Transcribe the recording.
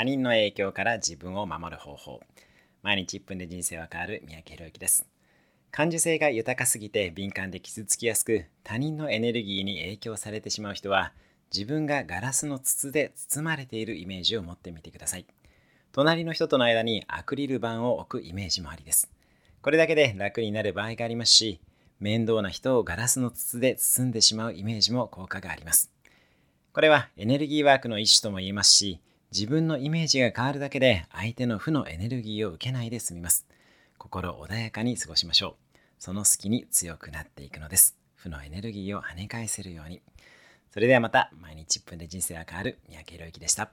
他人の影響から自分を守る方法。毎日1分で人生は変わる。三宅宏之です。感受性が豊かすぎて敏感で傷つきやすく他人のエネルギーに影響されてしまう人は自分がガラスの筒で包まれているイメージを持ってみてください。隣の人との間にアクリル板を置くイメージもありです。これだけで楽になる場合がありますし面倒な人をガラスの筒で包んでしまうイメージも効果があります。これはエネルギーワークの一種とも言えますし自分のイメージが変わるだけで相手の負のエネルギーを受けないで済みます。心穏やかに過ごしましょう。その隙に強くなっていくのです。負のエネルギーを跳ね返せるように。それではまた。毎日1分で人生が変わる。三宅宏之でした。